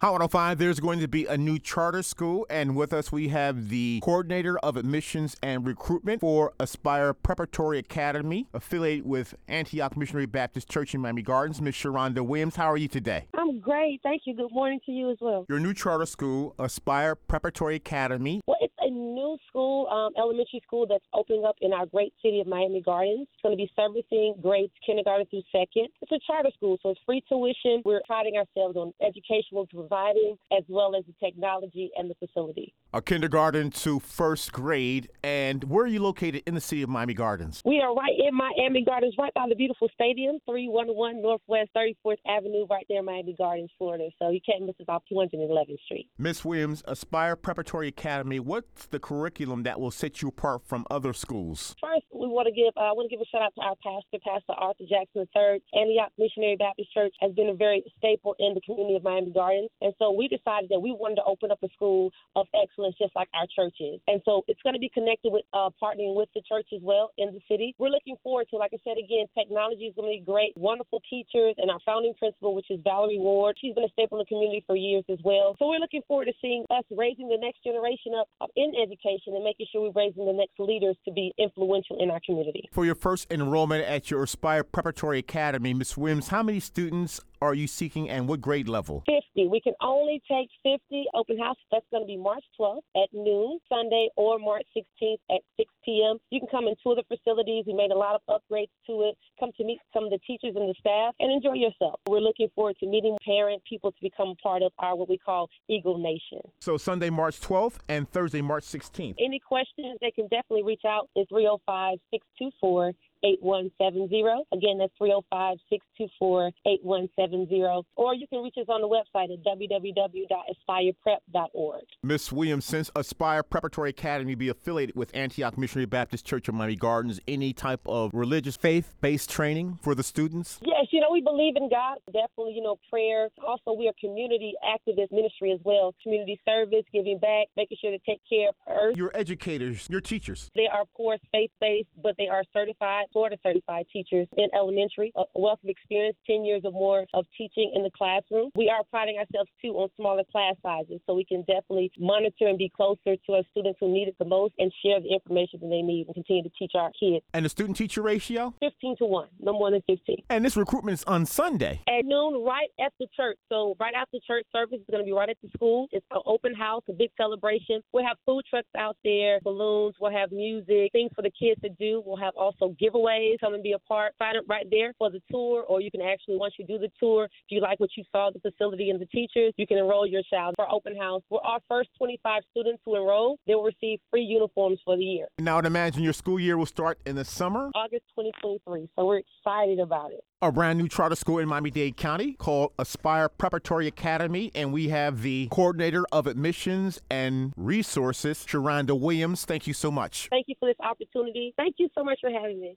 Hot 105, there's going to be a new charter school, and with us we have the coordinator of admissions and recruitment for Aspire Preparatory Academy, affiliated with Antioch Missionary Baptist Church in Miami Gardens, Ms. Sheronda Williams. How are you today? I'm great. Thank you. Good morning to you as well. Your new charter school, Aspire Preparatory Academy. Well, it's a new school, um, elementary school that's opening up in our great city of Miami Gardens. It's going to be servicing grades kindergarten through second. It's a charter school, so it's free tuition. We're priding ourselves on educational providing as well as the technology and the facility. A kindergarten to first grade, and where are you located in the city of Miami Gardens? We are right in Miami Gardens, right by the beautiful stadium, 311 Northwest 34th Avenue, right there in Miami Gardens, Florida. So you can't miss us off 211th Street. Miss Williams, Aspire Preparatory Academy, what's the curriculum that will set you apart from other schools? First, we want to give uh, I want to give a shout out to our pastor, Pastor Arthur Jackson III. Antioch Missionary Baptist Church has been a very staple in the community of Miami Gardens, and so we decided that we wanted to open up a school of excellence just like our church is. And so it's going to be connected with uh, partnering with the church as well in the city. We're looking forward to, like I said again, technology is going to be great, wonderful teachers, and our founding principal, which is Valerie Ward. She's been a staple in the community for years as well. So we're looking forward to seeing us raising the next generation up, in education and making sure we're raising the next leaders to be influential in our community. For your first enrollment at your Aspire Preparatory Academy, Ms. Williams, how many students are you seeking and what grade level? 50. We can only take 50 open house. That's going to be March 12th at noon, Sunday, or March 16th at 6 p.m. You can come and tour the facilities. We made a lot of upgrades to it. Come to meet some of the teachers and the staff and enjoy yourself. We're looking forward to meeting parent people to become part of our what we call Eagle Nation. So Sunday, March 12th and Thursday, March 16th. Any questions, they can definitely reach out. It's 305 624 8170. Again, that's 305 624 8170. Or you can reach us on the website at www.aspireprep.org. Miss Williams, since Aspire Preparatory Academy be affiliated with Antioch Missionary Baptist Church of Miami Gardens, any type of religious faith based training for the students? Yes, you know, we believe in God. Definitely, you know, prayer. Also, we are community activist ministry as well. Community service, giving back, making sure to take care of earth. Your educators, your teachers. They are, of course, faith based, but they are certified, Florida certified teachers in elementary, a wealth of experience, 10 years or more of teaching in the classroom. We are priding ourselves too on smaller class sizes so we can definitely monitor and be closer to our students who need it the most and share the information that they need and continue to teach our kids. And the student teacher ratio? 15 to 1, no more than 15. And this recruitment is on Sunday. At noon, right at the church. So, right after church service is going to be right at the school. It's an open house, a big celebration. We'll have food trucks out there, balloons, we'll have music, things for the kids to do. We'll have also giveaways. Ways, come and be a part. Find it right there for the tour, or you can actually, once you do the tour, if you like what you saw, the facility and the teachers, you can enroll your child for open house. For our first 25 students who enroll, they will receive free uniforms for the year. Now, I'd imagine your school year will start in the summer. August 2023. So, we're excited about it a brand new charter school in Miami Dade County called Aspire Preparatory Academy, and we have the coordinator of admissions and resources, Sheronda Williams. Thank you so much. Thank you for this opportunity. Thank you so much for having me.